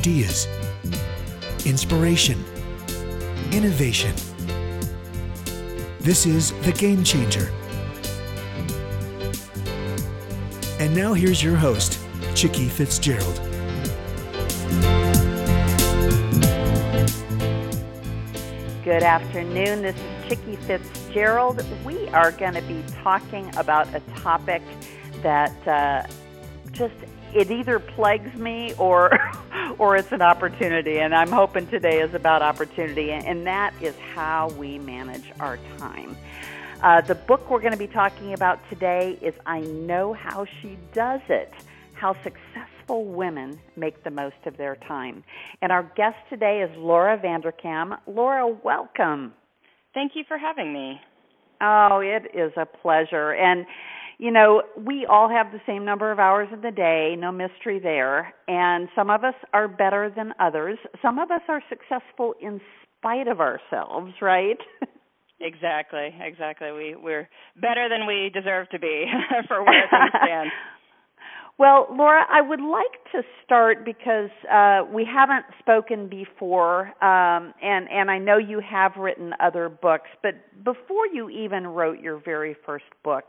ideas, inspiration, innovation. This is The Game Changer. And now here's your host, Chicky Fitzgerald. Good afternoon. This is Chicky Fitzgerald. We are going to be talking about a topic that uh, just it either plagues me or or it's an opportunity and i'm hoping today is about opportunity and that is how we manage our time. Uh, the book we're going to be talking about today is i know how she does it how successful women make the most of their time. And our guest today is laura vanderkam. Laura welcome. Thank you for having me. Oh it is a pleasure. And you know, we all have the same number of hours in the day, no mystery there. And some of us are better than others. Some of us are successful in spite of ourselves, right? exactly, exactly. We we're better than we deserve to be for where things stand. Well, Laura, I would like to start because uh, we haven't spoken before, um, and and I know you have written other books, but before you even wrote your very first book,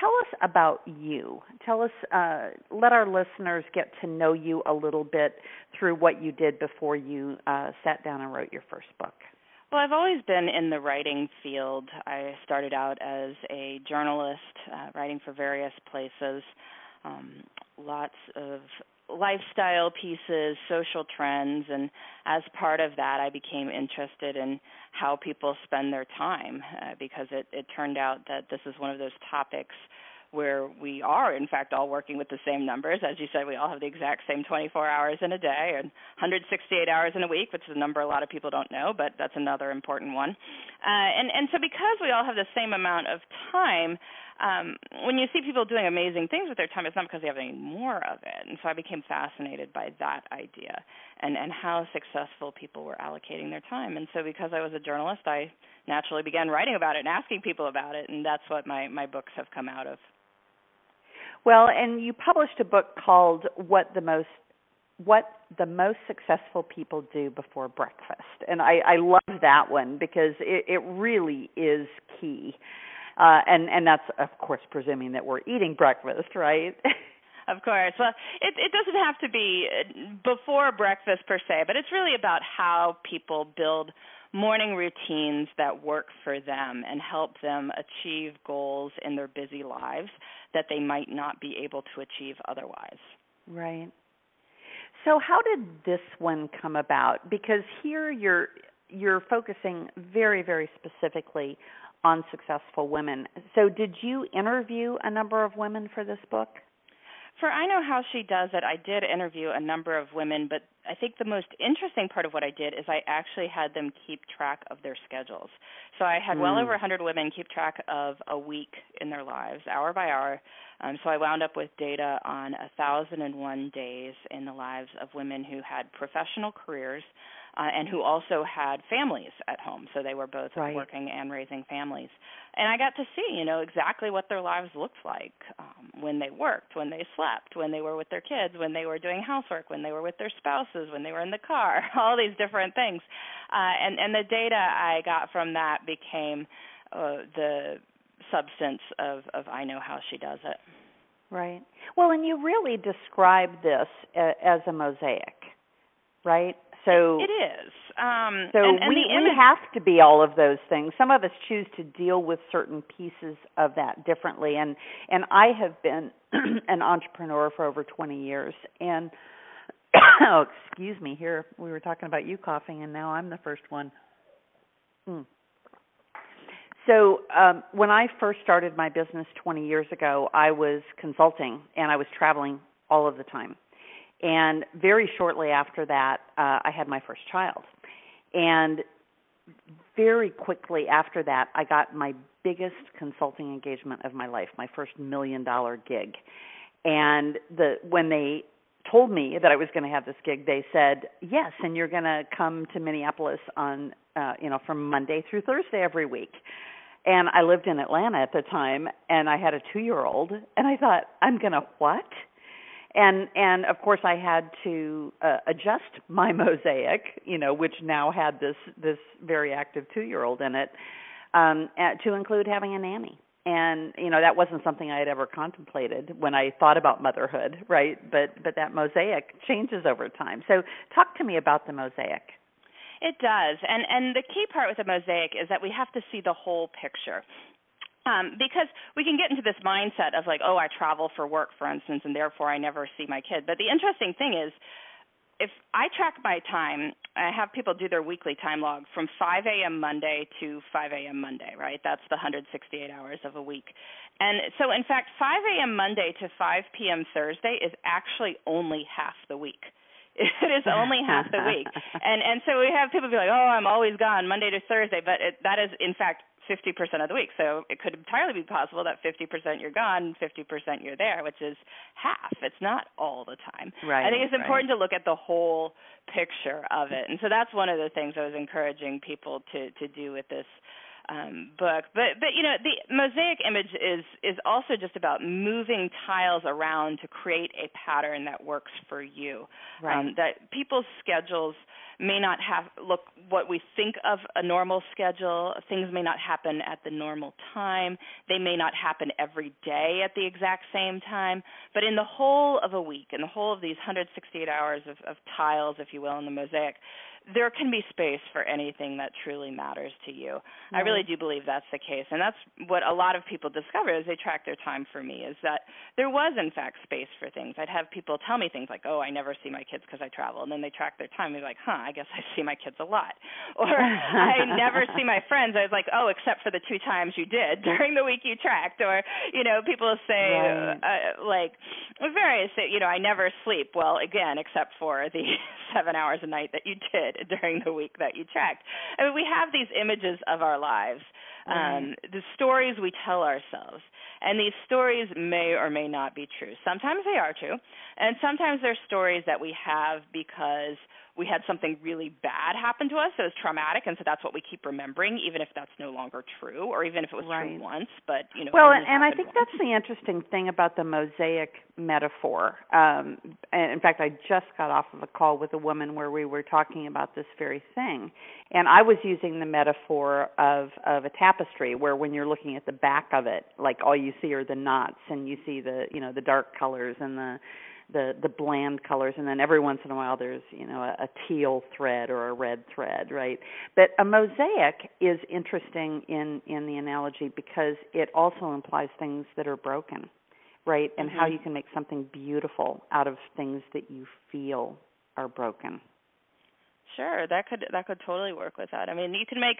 tell us about you. Tell us, uh, let our listeners get to know you a little bit through what you did before you uh, sat down and wrote your first book. Well, I've always been in the writing field. I started out as a journalist, uh, writing for various places, um, lots of lifestyle pieces, social trends, and as part of that, I became interested in how people spend their time uh, because it, it turned out that this is one of those topics where we are in fact all working with the same numbers. As you said we all have the exact same 24 hours in a day and 168 hours in a week which is a number a lot of people don't know but that's another important one. Uh, and and so because we all have the same amount of time um, when you see people doing amazing things with their time, it's not because they have any more of it. And so I became fascinated by that idea and, and how successful people were allocating their time. And so because I was a journalist, I naturally began writing about it and asking people about it, and that's what my, my books have come out of. Well, and you published a book called What the Most what the most successful people do before breakfast and i i love that one because it it really is key uh, and and that's of course presuming that we're eating breakfast, right? of course. Well, it it doesn't have to be uh, before breakfast per se, but it's really about how people build morning routines that work for them and help them achieve goals in their busy lives that they might not be able to achieve otherwise. Right. So how did this one come about? Because here you're you're focusing very very specifically on successful women. So, did you interview a number of women for this book? For I Know How She Does It, I did interview a number of women, but I think the most interesting part of what I did is I actually had them keep track of their schedules. So I had mm. well over 100 women keep track of a week in their lives, hour by hour. Um, so I wound up with data on 1,001 days in the lives of women who had professional careers uh, and who also had families at home. So they were both right. working and raising families. And I got to see, you know, exactly what their lives looked like um, when they worked, when they slept, when they were with their kids, when they were doing housework, when they were with their spouses, when they were in the car, all these different things. Uh, and and the data I got from that became uh, the substance of of I know how she does it. Right. Well, and you really describe this as a mosaic, right? So it is. Um, so and, and we we have to be all of those things. Some of us choose to deal with certain pieces of that differently, and and I have been an entrepreneur for over 20 years, and oh, excuse me. Here we were talking about you coughing, and now I'm the first one. Mm. So um, when I first started my business 20 years ago, I was consulting and I was traveling all of the time. And very shortly after that, uh, I had my first child. And very quickly after that, I got my biggest consulting engagement of my life, my first million dollar gig. And the when they told me that I was going to have this gig, they said, "Yes, and you're going to come to Minneapolis on uh, you know, from Monday through Thursday every week." And I lived in Atlanta at the time and I had a 2-year-old and I thought, "I'm going to what?" and and of course I had to uh, adjust my mosaic, you know, which now had this this very active two year old in it, um, to include having a nanny. And you know that wasn't something I had ever contemplated when I thought about motherhood, right? But but that mosaic changes over time. So talk to me about the mosaic. It does, and and the key part with the mosaic is that we have to see the whole picture. Um, because we can get into this mindset of like, oh, I travel for work, for instance, and therefore I never see my kid. But the interesting thing is, if I track my time, I have people do their weekly time log from 5 a.m. Monday to 5 a.m. Monday, right? That's the 168 hours of a week. And so, in fact, 5 a.m. Monday to 5 p.m. Thursday is actually only half the week. It is only half the week, and and so we have people be like, "Oh, I'm always gone Monday to Thursday," but it, that is in fact 50% of the week. So it could entirely be possible that 50% you're gone, 50% you're there, which is half. It's not all the time. Right. I think it's right. important to look at the whole picture of it. And so that's one of the things I was encouraging people to to do with this um, book. But but you know the mosaic image is is also just about moving tiles around to create a pattern that works for you. Right. Um, that people's schedules may not have look what we think of a normal schedule. Things may not happen at the normal time. They may not happen every day at the exact same time. But in the whole of a week, in the whole of these 168 hours of, of tiles, if you will, in the mosaic, there can be space for anything that truly matters to you. I really do believe that's the case, and that's what a lot of people discover as they track their time for me is that there was in fact space for things. I'd have people tell me things like, "Oh, I never see my kids because I travel," and then they track their time. They're like, "Huh, I guess I see my kids a lot," or "I never see my friends." I was like, "Oh, except for the two times you did during the week you tracked," or you know, people say right. uh, like various, you know, I never sleep. Well, again, except for the seven hours a night that you did during the week that you tracked. I mean, we have these images of our lives, um, the stories we tell ourselves, and these stories may or may not be true. Sometimes they are true, and sometimes they're stories that we have because we had something really bad happen to us that was traumatic and so that's what we keep remembering even if that's no longer true or even if it was right. true once but you know well and, and i think once. that's the interesting thing about the mosaic metaphor um and in fact i just got off of a call with a woman where we were talking about this very thing and i was using the metaphor of of a tapestry where when you're looking at the back of it like all you see are the knots and you see the you know the dark colors and the the the bland colors and then every once in a while there's you know a, a teal thread or a red thread right? But a mosaic is interesting in in the analogy because it also implies things that are broken right? And mm-hmm. how you can make something beautiful out of things that you feel are broken. Sure that could that could totally work with that. I mean you can make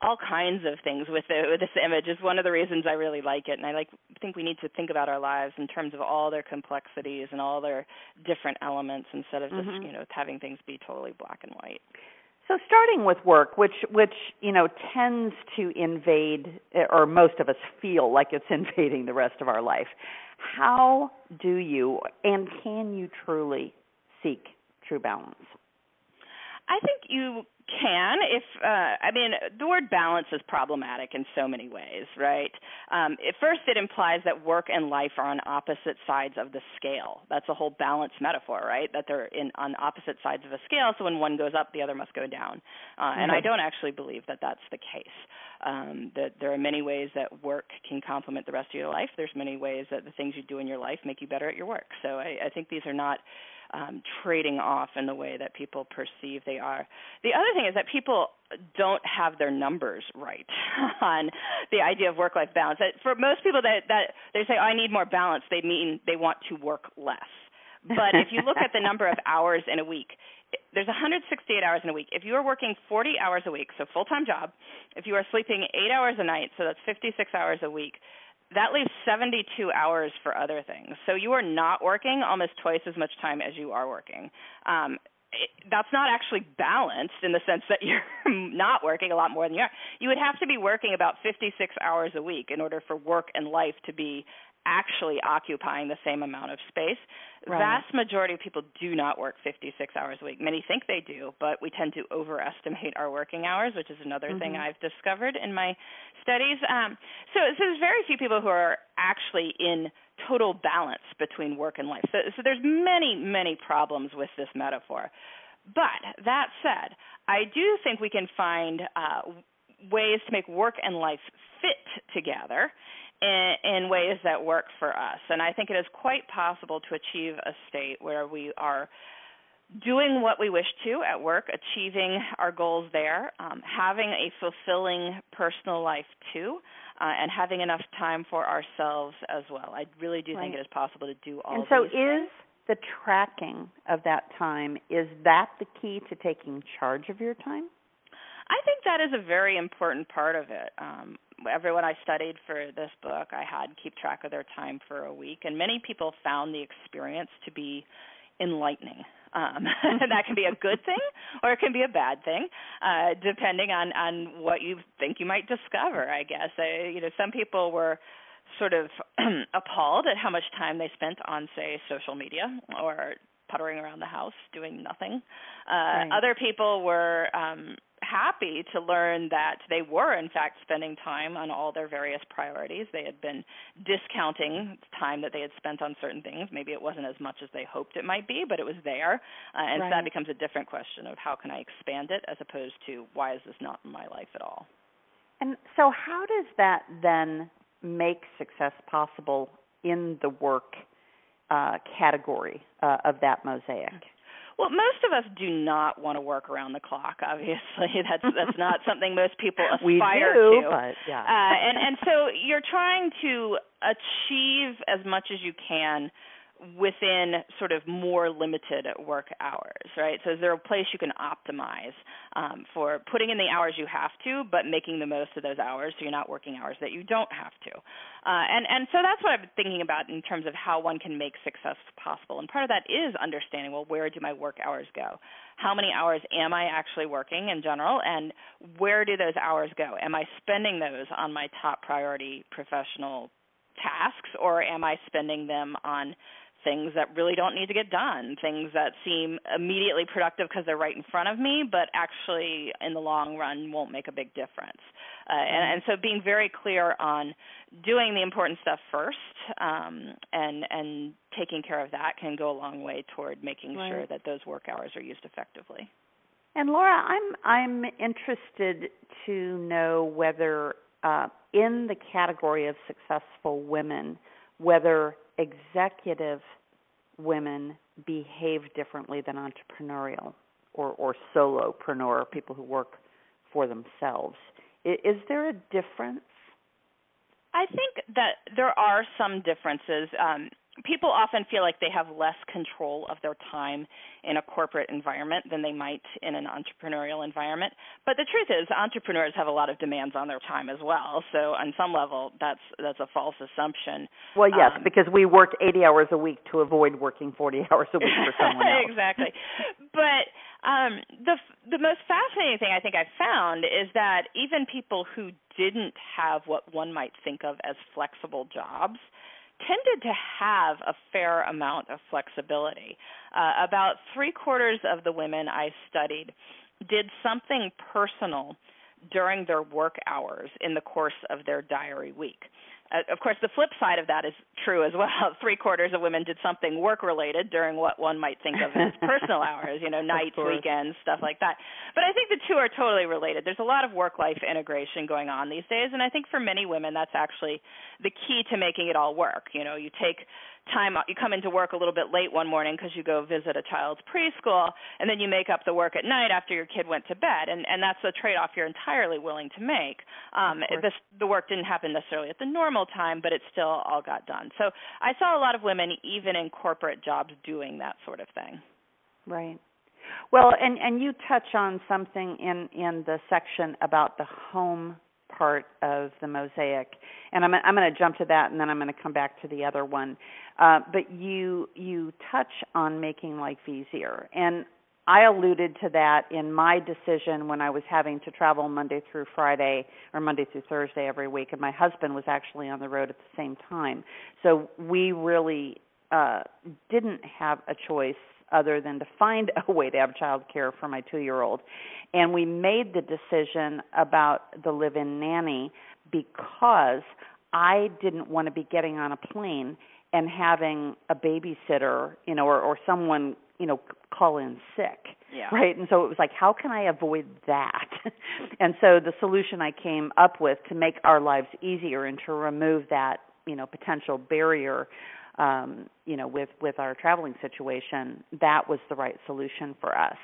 all kinds of things with, the, with this image is one of the reasons I really like it, and I like think we need to think about our lives in terms of all their complexities and all their different elements instead of just mm-hmm. you know having things be totally black and white. So starting with work, which which you know tends to invade, or most of us feel like it's invading the rest of our life. How do you and can you truly seek true balance? I think you can if uh i mean the word balance is problematic in so many ways right? Um at first it implies that work and life are on opposite sides of the scale. That's a whole balance metaphor right? That they're in on opposite sides of a scale so when one goes up the other must go down. Uh mm-hmm. and i don't actually believe that that's the case. Um that there are many ways that work can complement the rest of your life. There's many ways that the things you do in your life make you better at your work. So i i think these are not um, trading off in the way that people perceive they are. The other thing is that people don't have their numbers right on the idea of work-life balance. For most people that that they say, oh, "I need more balance," they mean they want to work less. But if you look at the number of hours in a week, there's 168 hours in a week. If you are working 40 hours a week, so full-time job, if you are sleeping 8 hours a night, so that's 56 hours a week, that leaves 72 hours for other things. So you are not working almost twice as much time as you are working. Um, it, that's not actually balanced in the sense that you're not working a lot more than you are. You would have to be working about 56 hours a week in order for work and life to be actually occupying the same amount of space. Right. Vast majority of people do not work 56 hours a week. Many think they do, but we tend to overestimate our working hours, which is another mm-hmm. thing I've discovered in my studies. Um, so, so there's very few people who are actually in total balance between work and life. So, so there's many, many problems with this metaphor. But that said, I do think we can find uh, ways to make work and life fit together in, in ways that work for us. And I think it is quite possible to achieve a state where we are doing what we wish to at work, achieving our goals there, um, having a fulfilling personal life too, uh, and having enough time for ourselves as well. I really do right. think it is possible to do all. And so, is things. the tracking of that time is that the key to taking charge of your time? I think that is a very important part of it. Um, everyone I studied for this book, I had keep track of their time for a week, and many people found the experience to be enlightening. Um, that can be a good thing or it can be a bad thing, uh, depending on on what you think you might discover. I guess uh, you know some people were sort of appalled at how much time they spent on, say, social media or puttering around the house doing nothing. Uh, right. Other people were um, happy to learn that they were in fact spending time on all their various priorities. They had been discounting time that they had spent on certain things. Maybe it wasn't as much as they hoped it might be, but it was there. Uh, and right. so that becomes a different question of how can I expand it as opposed to why is this not in my life at all. And so how does that then make success possible in the work uh, category uh, of that mosaic? Well, most of us do not want to work around the clock. Obviously, that's that's not something most people aspire do, to. But, yeah. uh, and and so you're trying to achieve as much as you can within sort of more limited work hours, right? So is there a place you can optimize um, for putting in the hours you have to, but making the most of those hours so you're not working hours that you don't have to? Uh, and and so that's what I've been thinking about in terms of how one can make success possible. And part of that is understanding well, where do my work hours go? How many hours am I actually working in general, and where do those hours go? Am I spending those on my top priority professional tasks, or am I spending them on things that really don't need to get done, things that seem immediately productive because they're right in front of me, but actually in the long run won't make a big difference. Uh, and, and so being very clear on doing the important stuff first um, and and taking care of that can go a long way toward making right. sure that those work hours are used effectively. And Laura, I'm I'm interested to know whether uh, in the category of successful women, whether executive women behave differently than entrepreneurial or, or solopreneur, people who work for themselves. Is, is there a difference? I think that there are some differences. Um, people often feel like they have less control of their time in a corporate environment than they might in an entrepreneurial environment. But the truth is, entrepreneurs have a lot of demands on their time as well. So, on some level, that's that's a false assumption. Well, yes, um, because we work 80 hours a week to avoid working 40 hours a week for someone else. exactly. But um, the the most fascinating thing I think I've found is that even people who didn't have what one might think of as flexible jobs tended to have a fair amount of flexibility. Uh, about three quarters of the women I studied did something personal during their work hours in the course of their diary week. Uh, of course, the flip side of that is true as well. Three quarters of women did something work related during what one might think of as personal hours, you know, nights, weekends, stuff like that. But I think the two are totally related. There's a lot of work life integration going on these days, and I think for many women that's actually the key to making it all work. You know, you take time you come into work a little bit late one morning because you go visit a child's preschool and then you make up the work at night after your kid went to bed and and that's a trade off you're entirely willing to make. Um this the work didn't happen necessarily at the normal time but it still all got done. So i saw a lot of women even in corporate jobs doing that sort of thing. Right. Well and and you touch on something in in the section about the home part of the mosaic, and I'm I'm going to jump to that, and then I'm going to come back to the other one. Uh, but you you touch on making life easier, and I alluded to that in my decision when I was having to travel Monday through Friday or Monday through Thursday every week, and my husband was actually on the road at the same time. So we really uh, didn't have a choice other than to find a way to have child care for my two year old. And we made the decision about the live in nanny because I didn't want to be getting on a plane and having a babysitter, you know, or, or someone, you know, call in sick. Yeah. Right. And so it was like, how can I avoid that? and so the solution I came up with to make our lives easier and to remove that, you know, potential barrier um, you know, with with our traveling situation, that was the right solution for us.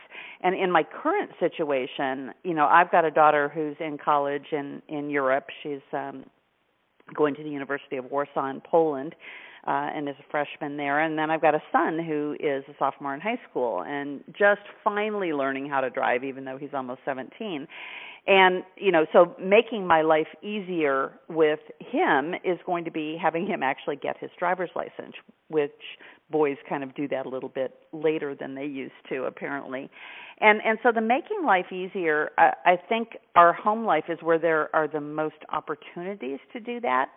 And in my current situation, you know, I've got a daughter who's in college in in Europe. She's um, going to the University of Warsaw in Poland. Uh, and is a freshman there. And then I've got a son who is a sophomore in high school and just finally learning how to drive, even though he's almost 17 and you know so making my life easier with him is going to be having him actually get his driver's license which boys kind of do that a little bit later than they used to apparently. And and so the making life easier I, I think our home life is where there are the most opportunities to do that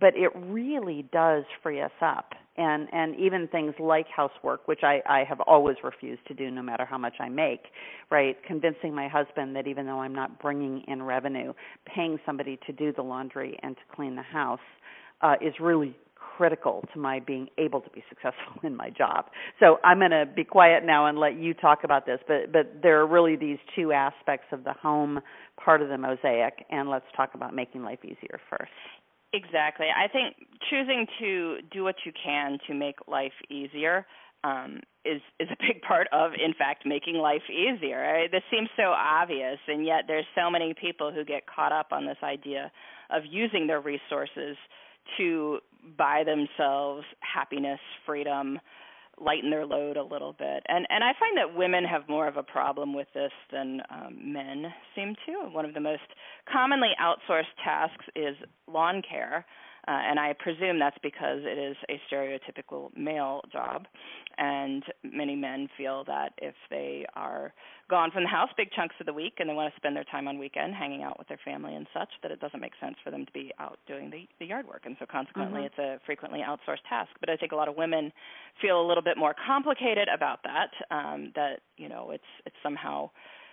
but it really does free us up. And and even things like housework which i i have always refused to do no matter how much i make right? Convincing my husband that even though i'm not bringing in revenue paying somebody to do the laundry and to clean the house uh is really critical to my being able to be successful in my job. So I'm going to be quiet now and let you talk about this, but but there are really these two aspects of the home part of the mosaic and let's talk about making life easier first. Exactly. I think choosing to do what you can to make life easier um, is is a big part of, in fact, making life easier. Right? This seems so obvious, and yet there's so many people who get caught up on this idea of using their resources to buy themselves happiness, freedom, lighten their load a little bit. And and I find that women have more of a problem with this than um, men seem to. One of the most commonly outsourced tasks is lawn care. Uh, and I presume that's because it is a stereotypical male job, and many men feel that if they are gone from the house big chunks of the week and they want to spend their time on weekend hanging out with their family and such, that it doesn't make sense for them to be out doing the, the yard work, and so consequently, mm-hmm. it's a frequently outsourced task. But I think a lot of women feel a little bit more complicated about that. Um, that you know, it's it's somehow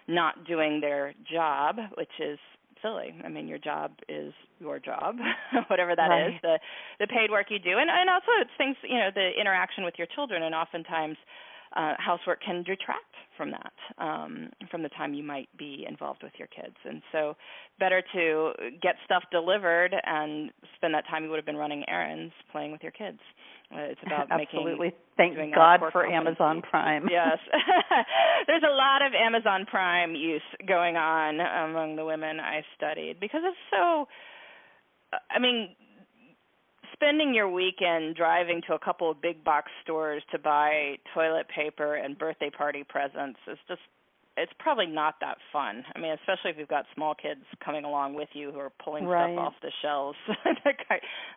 not doing their job, which is silly. I mean, your job is your job, whatever that right. is, the the paid work you do, and and also it's things you know the interaction with your children, and oftentimes uh, housework can detract from that, um, from the time you might be involved with your kids. And so, better to get stuff delivered and spend that time you would have been running errands playing with your kids. Uh, it's about absolutely. Making, Thank God for Amazon Prime. yes, there's a lot of Amazon Prime use going on among the women I studied because it's so. I mean, spending your weekend driving to a couple of big box stores to buy toilet paper and birthday party presents is just it's probably not that fun. I mean, especially if you've got small kids coming along with you who are pulling right. stuff off the shelves.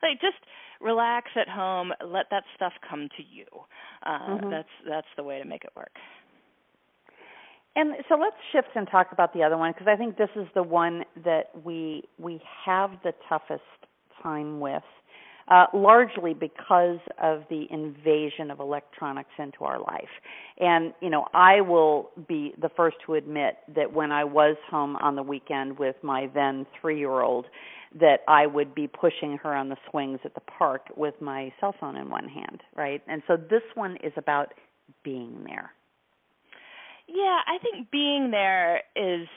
like just relax at home, let that stuff come to you. Uh mm-hmm. that's that's the way to make it work. And so let's shift and talk about the other one because I think this is the one that we we have the toughest time with uh, largely because of the invasion of electronics into our life. And, you know, I will be the first to admit that when I was home on the weekend with my then three year old, that I would be pushing her on the swings at the park with my cell phone in one hand, right? And so this one is about being there. Yeah, I think being there is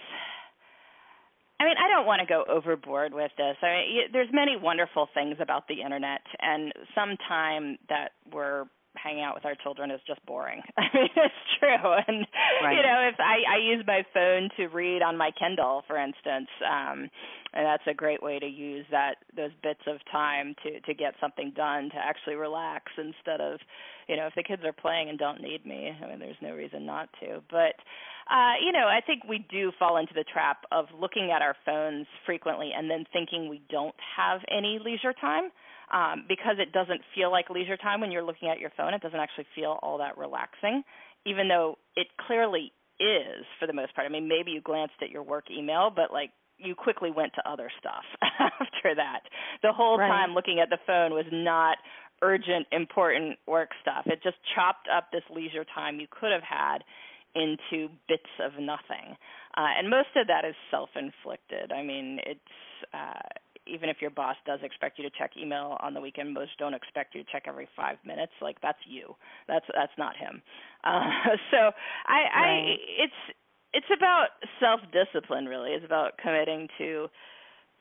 I mean, I don't want to go overboard with this. I mean, there's many wonderful things about the internet, and some time that we're hanging out with our children is just boring. I mean, it's true. And right. you know, if I I use my phone to read on my Kindle, for instance, um and that's a great way to use that those bits of time to to get something done to actually relax instead of, you know, if the kids are playing and don't need me, I mean, there's no reason not to. But uh, you know, I think we do fall into the trap of looking at our phones frequently and then thinking we don't have any leisure time um, because it doesn't feel like leisure time when you're looking at your phone. It doesn't actually feel all that relaxing, even though it clearly is for the most part. I mean, maybe you glanced at your work email, but like you quickly went to other stuff after that. The whole right. time looking at the phone was not urgent, important work stuff. It just chopped up this leisure time you could have had into bits of nothing. Uh, and most of that is self inflicted. I mean, it's uh, even if your boss does expect you to check email on the weekend, most don't expect you to check every five minutes. Like that's you. That's that's not him. Uh, so I, right. I it's it's about self discipline really. It's about committing to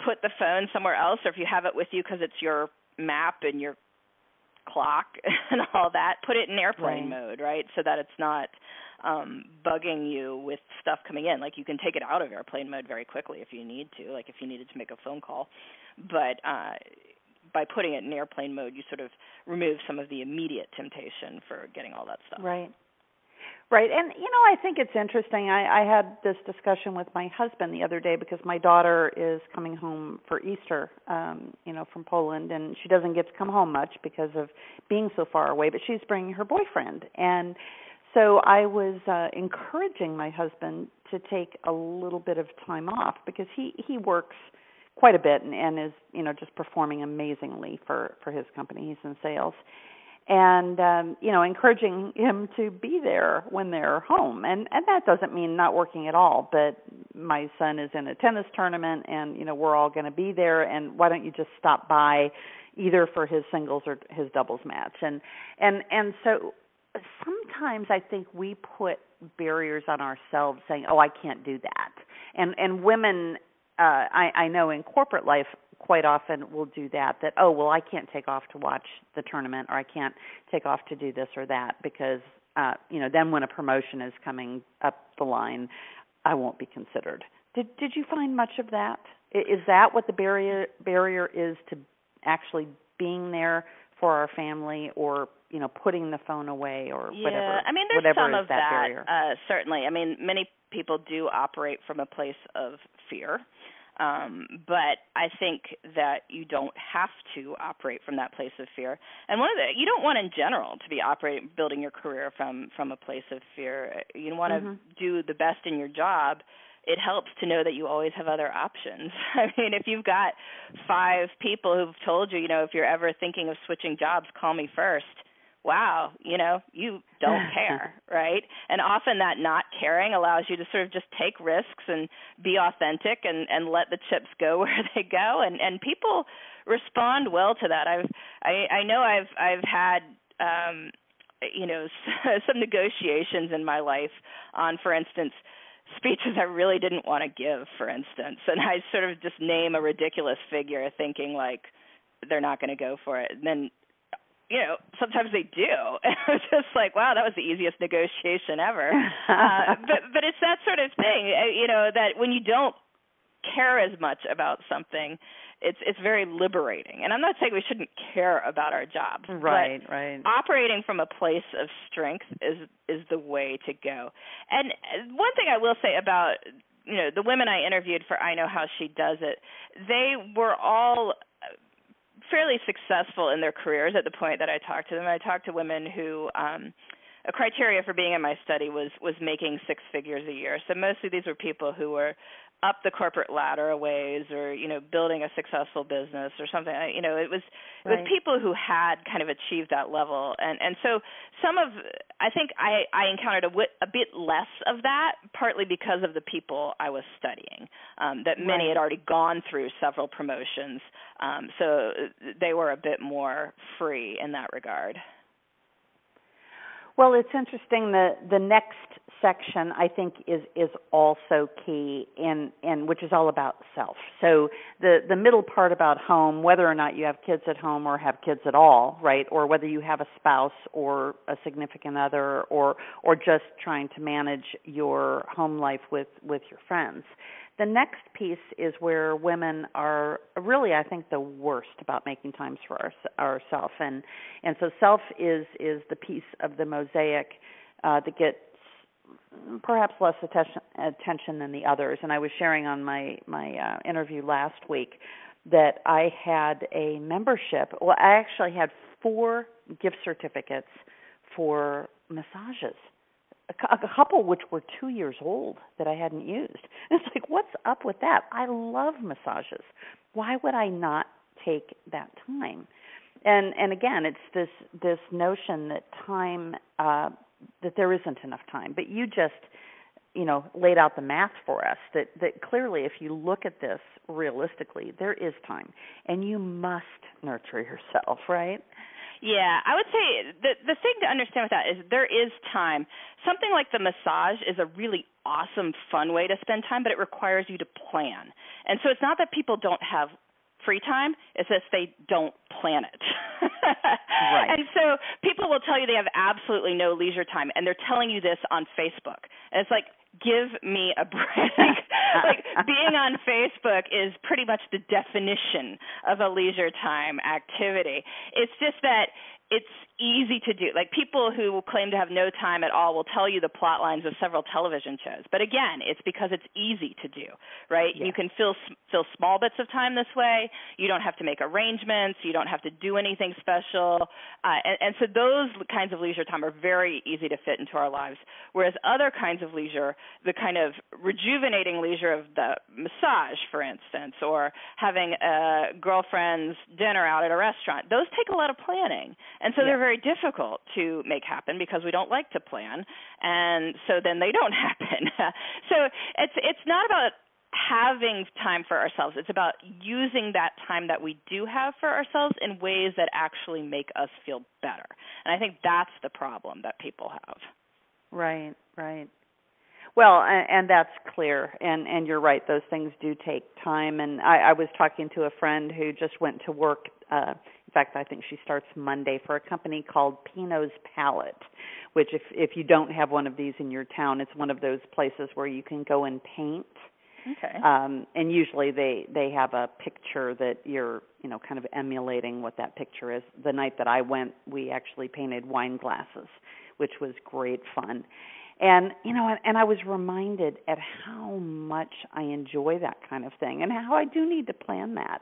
put the phone somewhere else, or if you have it with you because it's your map and your clock and all that, put it in airplane right. mode, right? So that it's not um bugging you with stuff coming in. Like you can take it out of airplane mode very quickly if you need to, like if you needed to make a phone call. But uh by putting it in airplane mode, you sort of remove some of the immediate temptation for getting all that stuff. Right. Right. And you know, I think it's interesting. I, I had this discussion with my husband the other day because my daughter is coming home for Easter, um, you know, from Poland and she doesn't get to come home much because of being so far away, but she's bringing her boyfriend. And so I was uh encouraging my husband to take a little bit of time off because he he works quite a bit and, and is, you know, just performing amazingly for for his company. He's in sales. And um you know encouraging him to be there when they're home. And and that doesn't mean not working at all but my son is in a tennis tournament and you know we're all going to be there. And why don't you just stop by either for his singles or his doubles match? And and and so sometimes i think we put barriers on ourselves saying oh i can't do that and and women uh i i know in corporate life quite often will do that that oh well I can't take off to watch the tournament or I can't take off to do this or that because uh you know then when a promotion is coming up the line I won't be considered. Did did you find much of that? Is that what the barrier barrier is to actually being there for our family or you know putting the phone away or yeah, whatever I mean there's whatever some is of that, that uh certainly. I mean many people do operate from a place of fear um, but I think that you don't have to operate from that place of fear. And one of the you don't want in general to be operating building your career from from a place of fear. You want to mm-hmm. do the best in your job. It helps to know that you always have other options. I mean, if you've got five people who've told you, you know, if you're ever thinking of switching jobs, call me first wow, you know, you don't care, right? And often that not caring allows you to sort of just take risks and be authentic and and let the chips go where they go and and people respond well to that. I've I I know I've I've had um you know some negotiations in my life on for instance speeches I really didn't want to give for instance and I sort of just name a ridiculous figure thinking like they're not going to go for it and then you know, sometimes they do. it's just like, wow, that was the easiest negotiation ever. uh, but but it's that sort of thing, uh, you know, that when you don't care as much about something, it's it's very liberating. And I'm not saying we shouldn't care about our jobs, right? But right. Operating from a place of strength is is the way to go. And uh, one thing I will say about you know the women I interviewed for I know how she does it, they were all fairly successful in their careers at the point that I talked to them. I talked to women who um a criteria for being in my study was was making six figures a year. So mostly these were people who were up the corporate ladder a ways or you know building a successful business or something you know it was it was people who had kind of achieved that level. And and so some of i think i i encountered a, wit, a bit less of that partly because of the people i was studying um that many right. had already gone through several promotions um so they were a bit more free in that regard well, it's interesting. The the next section I think is is also key in in which is all about self. So the the middle part about home, whether or not you have kids at home or have kids at all, right? Or whether you have a spouse or a significant other or or just trying to manage your home life with with your friends. The next piece is where women are really, I think, the worst about making times for our, ourself, and and so self is is the piece of the mosaic uh, that gets perhaps less attention attention than the others. And I was sharing on my my uh, interview last week that I had a membership. Well, I actually had four gift certificates for massages a, couple which were two years old that I hadn't used. And it's like, what's up with that? I love massages. Why would I not take that time? And and again, it's this this notion that time uh, that there isn't enough time. But you just you know laid out the math for us that that clearly if you look at this realistically there is time and you must nurture yourself right yeah, I would say the the thing to understand with that is there is time. Something like the massage is a really awesome, fun way to spend time, but it requires you to plan. And so it's not that people don't have free time, it's just they don't plan it. right. And so people will tell you they have absolutely no leisure time, and they're telling you this on Facebook. And it's like, give me a break. like being on Facebook is pretty much the definition of a leisure time activity. It's just that it's easy to do. Like people who claim to have no time at all will tell you the plot lines of several television shows. But again, it's because it's easy to do, right? Yeah. You can fill fill small bits of time this way. You don't have to make arrangements. You don't have to do anything special. Uh, and, and so those kinds of leisure time are very easy to fit into our lives. Whereas other kinds of leisure, the kind of rejuvenating leisure of the massage, for instance, or having a girlfriend's dinner out at a restaurant, those take a lot of planning. And so yeah. they're very difficult to make happen because we don't like to plan, and so then they don't happen. so it's it's not about having time for ourselves. It's about using that time that we do have for ourselves in ways that actually make us feel better. And I think that's the problem that people have. Right, right. Well, and, and that's clear, and and you're right. Those things do take time. And I, I was talking to a friend who just went to work. Uh, in fact, I think she starts Monday for a company called Pinot's Palette, which if if you don't have one of these in your town, it's one of those places where you can go and paint. Okay. Um, and usually they they have a picture that you're you know kind of emulating what that picture is. The night that I went, we actually painted wine glasses, which was great fun and you know and, and i was reminded at how much i enjoy that kind of thing and how i do need to plan that.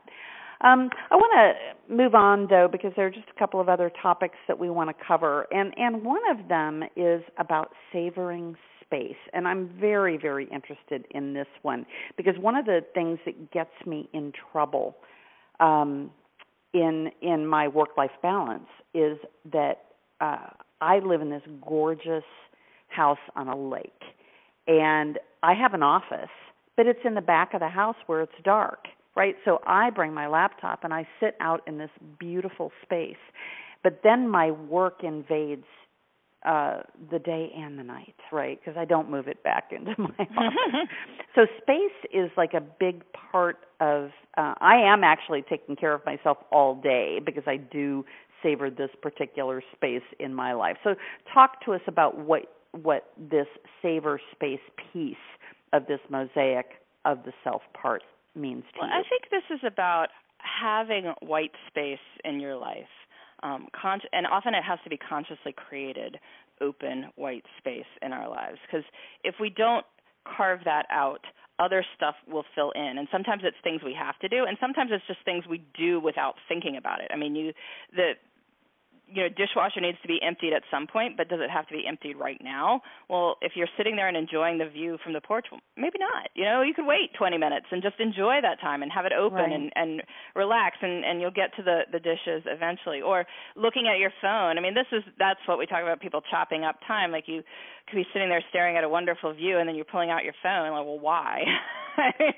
Um, i want to move on though because there are just a couple of other topics that we want to cover. And and one of them is about savoring space. And i'm very very interested in this one because one of the things that gets me in trouble um, in in my work life balance is that uh, i live in this gorgeous house on a lake. And I have an office, but it's in the back of the house where it's dark, right? So I bring my laptop and I sit out in this beautiful space. But then my work invades uh the day and the night, right? Because I don't move it back into my office. so space is like a big part of uh I am actually taking care of myself all day because I do savor this particular space in my life. So talk to us about what what this savor space piece of this mosaic of the self part means to well, you. I think this is about having white space in your life. Um, con- and often it has to be consciously created open white space in our lives because if we don't carve that out other stuff will fill in and sometimes it's things we have to do and sometimes it's just things we do without thinking about it i mean you the you know dishwasher needs to be emptied at some point but does it have to be emptied right now? Well if you're sitting there and enjoying the view from the porch well, maybe not. You know you could wait 20 minutes and just enjoy that time and have it open right. and and relax and and you'll get to the the dishes eventually. Or looking at your phone i mean this is that's what we talk about people chopping up time. Like you could be sitting there staring at a wonderful view and then you're pulling out your phone like well why?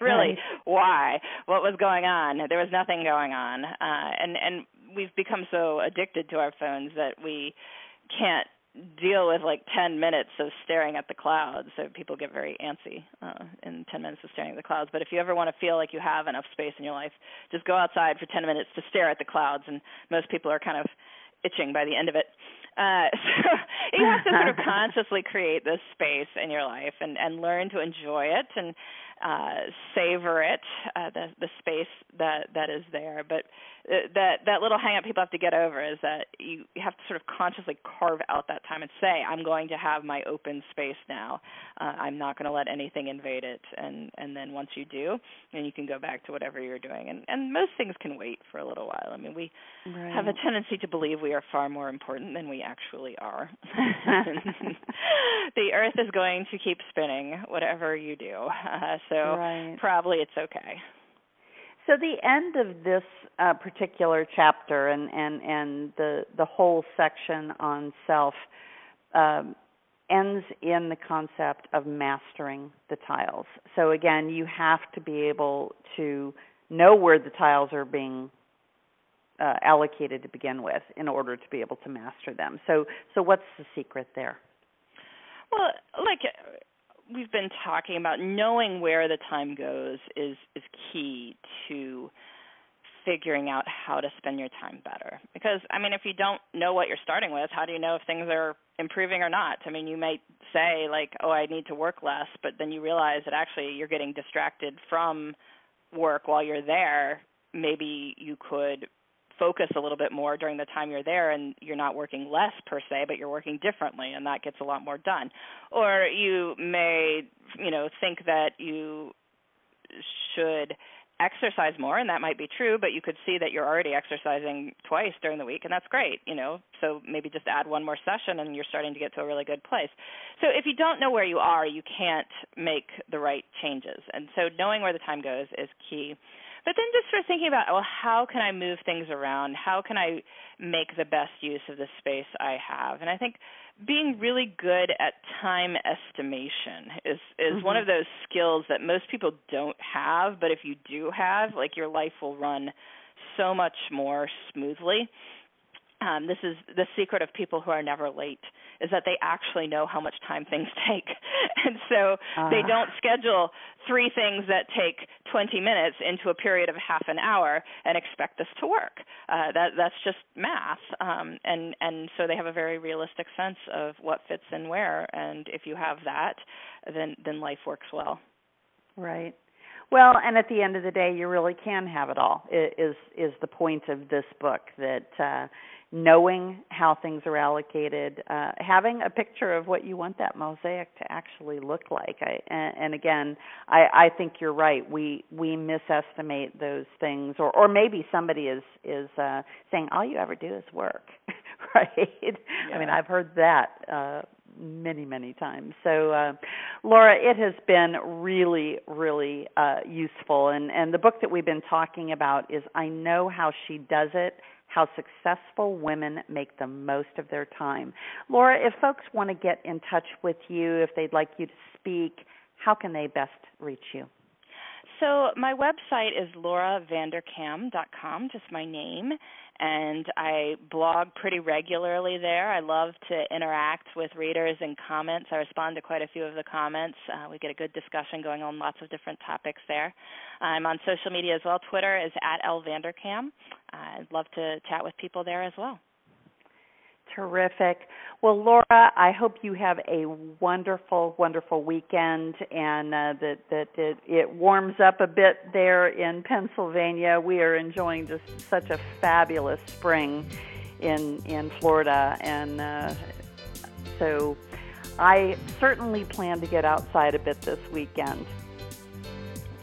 Really why? What was going on? There was nothing going on. Uh and and we've become so addicted to our phones that we can't deal with like 10 minutes of staring at the clouds. So people get very antsy uh, in 10 minutes of staring at the clouds. But if you ever want to feel like you have enough space in your life, just go outside for 10 minutes to stare at the clouds. And most people are kind of itching by the end of it. Uh, so you have to sort of consciously create this space in your life and, and learn to enjoy it. And uh, savor it, uh, the the space that that is there. But that that little hang up people have to get over is that you have to sort of consciously carve out that time and say, I'm going to have my open space now. Uh, I'm not going to let anything invade it. And and then once you do, then you can go back to whatever you're doing. And and most things can wait for a little while. I mean, we right. have a tendency to believe we are far more important than we actually are. the earth is going to keep spinning whatever you do. Uh, so right. probably it's okay. So the end of this uh, particular chapter and, and, and the the whole section on self um, ends in the concept of mastering the tiles. So again, you have to be able to know where the tiles are being uh, allocated to begin with in order to be able to master them. So so what's the secret there? Well, like we've been talking about knowing where the time goes is is key to figuring out how to spend your time better. Because i mean if you don't know what you're starting with how do you know if things are improving or not? I mean you might say like oh i need to work less but then you realize that actually you're getting distracted from work while you're there. Maybe you could focus a little bit more during the time you're there and you're not working less per se but you're working differently and that gets a lot more done. Or you may you know think that you should exercise more and that might be true but you could see that you're already exercising twice during the week and that's great you know. So maybe just add one more session and you're starting to get to a really good place. So if you don't know where you are you can't make the right changes. And so knowing where the time goes is key but then just sort of thinking about, well, how can I move things around? How can I make the best use of the space I have? And I think being really good at time estimation is is mm-hmm. one of those skills that most people don't have, but if you do have, like your life will run so much more smoothly um, this is the secret of people who are never late is that they actually know how much time things take. And so uh. they don't schedule three things that take 20 minutes into a period of half an hour and expect this to work. Uh, that that's just math um, and and so they have a very realistic sense of what fits in where and if you have that then then life works well. Right well, and at the end of the day, you really can have it all. Is is the point of this book that uh, knowing how things are allocated, uh, having a picture of what you want that mosaic to actually look like. I, and, and again, I, I think you're right. We we misestimate those things, or or maybe somebody is is uh, saying all you ever do is work, right? Yeah. I mean, I've heard that. Uh, many many times so uh, laura it has been really really uh, useful and and the book that we've been talking about is i know how she does it how successful women make the most of their time. Laura, if folks want to get in touch with you, if they'd like you to speak, how can they best reach you? So my website is lauravanderkam.com, just my name, and I blog pretty regularly there. I love to interact with readers and comments. I respond to quite a few of the comments. Uh, we get a good discussion going on lots of different topics there. I'm on social media as well. Twitter is at lvanderkam. I'd love to chat with people there as well. Terrific. Well, Laura, I hope you have a wonderful, wonderful weekend, and uh, that that it, it warms up a bit there in Pennsylvania. We are enjoying just such a fabulous spring in in Florida, and uh, so I certainly plan to get outside a bit this weekend.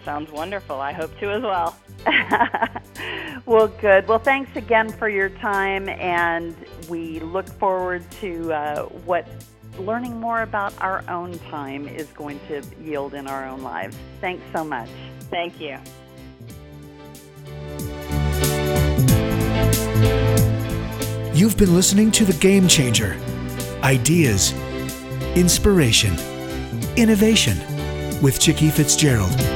Sounds wonderful. I hope to as well. well, good. Well, thanks again for your time, and we look forward to uh, what learning more about our own time is going to yield in our own lives. Thanks so much. Thank you. You've been listening to The Game Changer Ideas, Inspiration, Innovation with Chicke Fitzgerald. Thank you.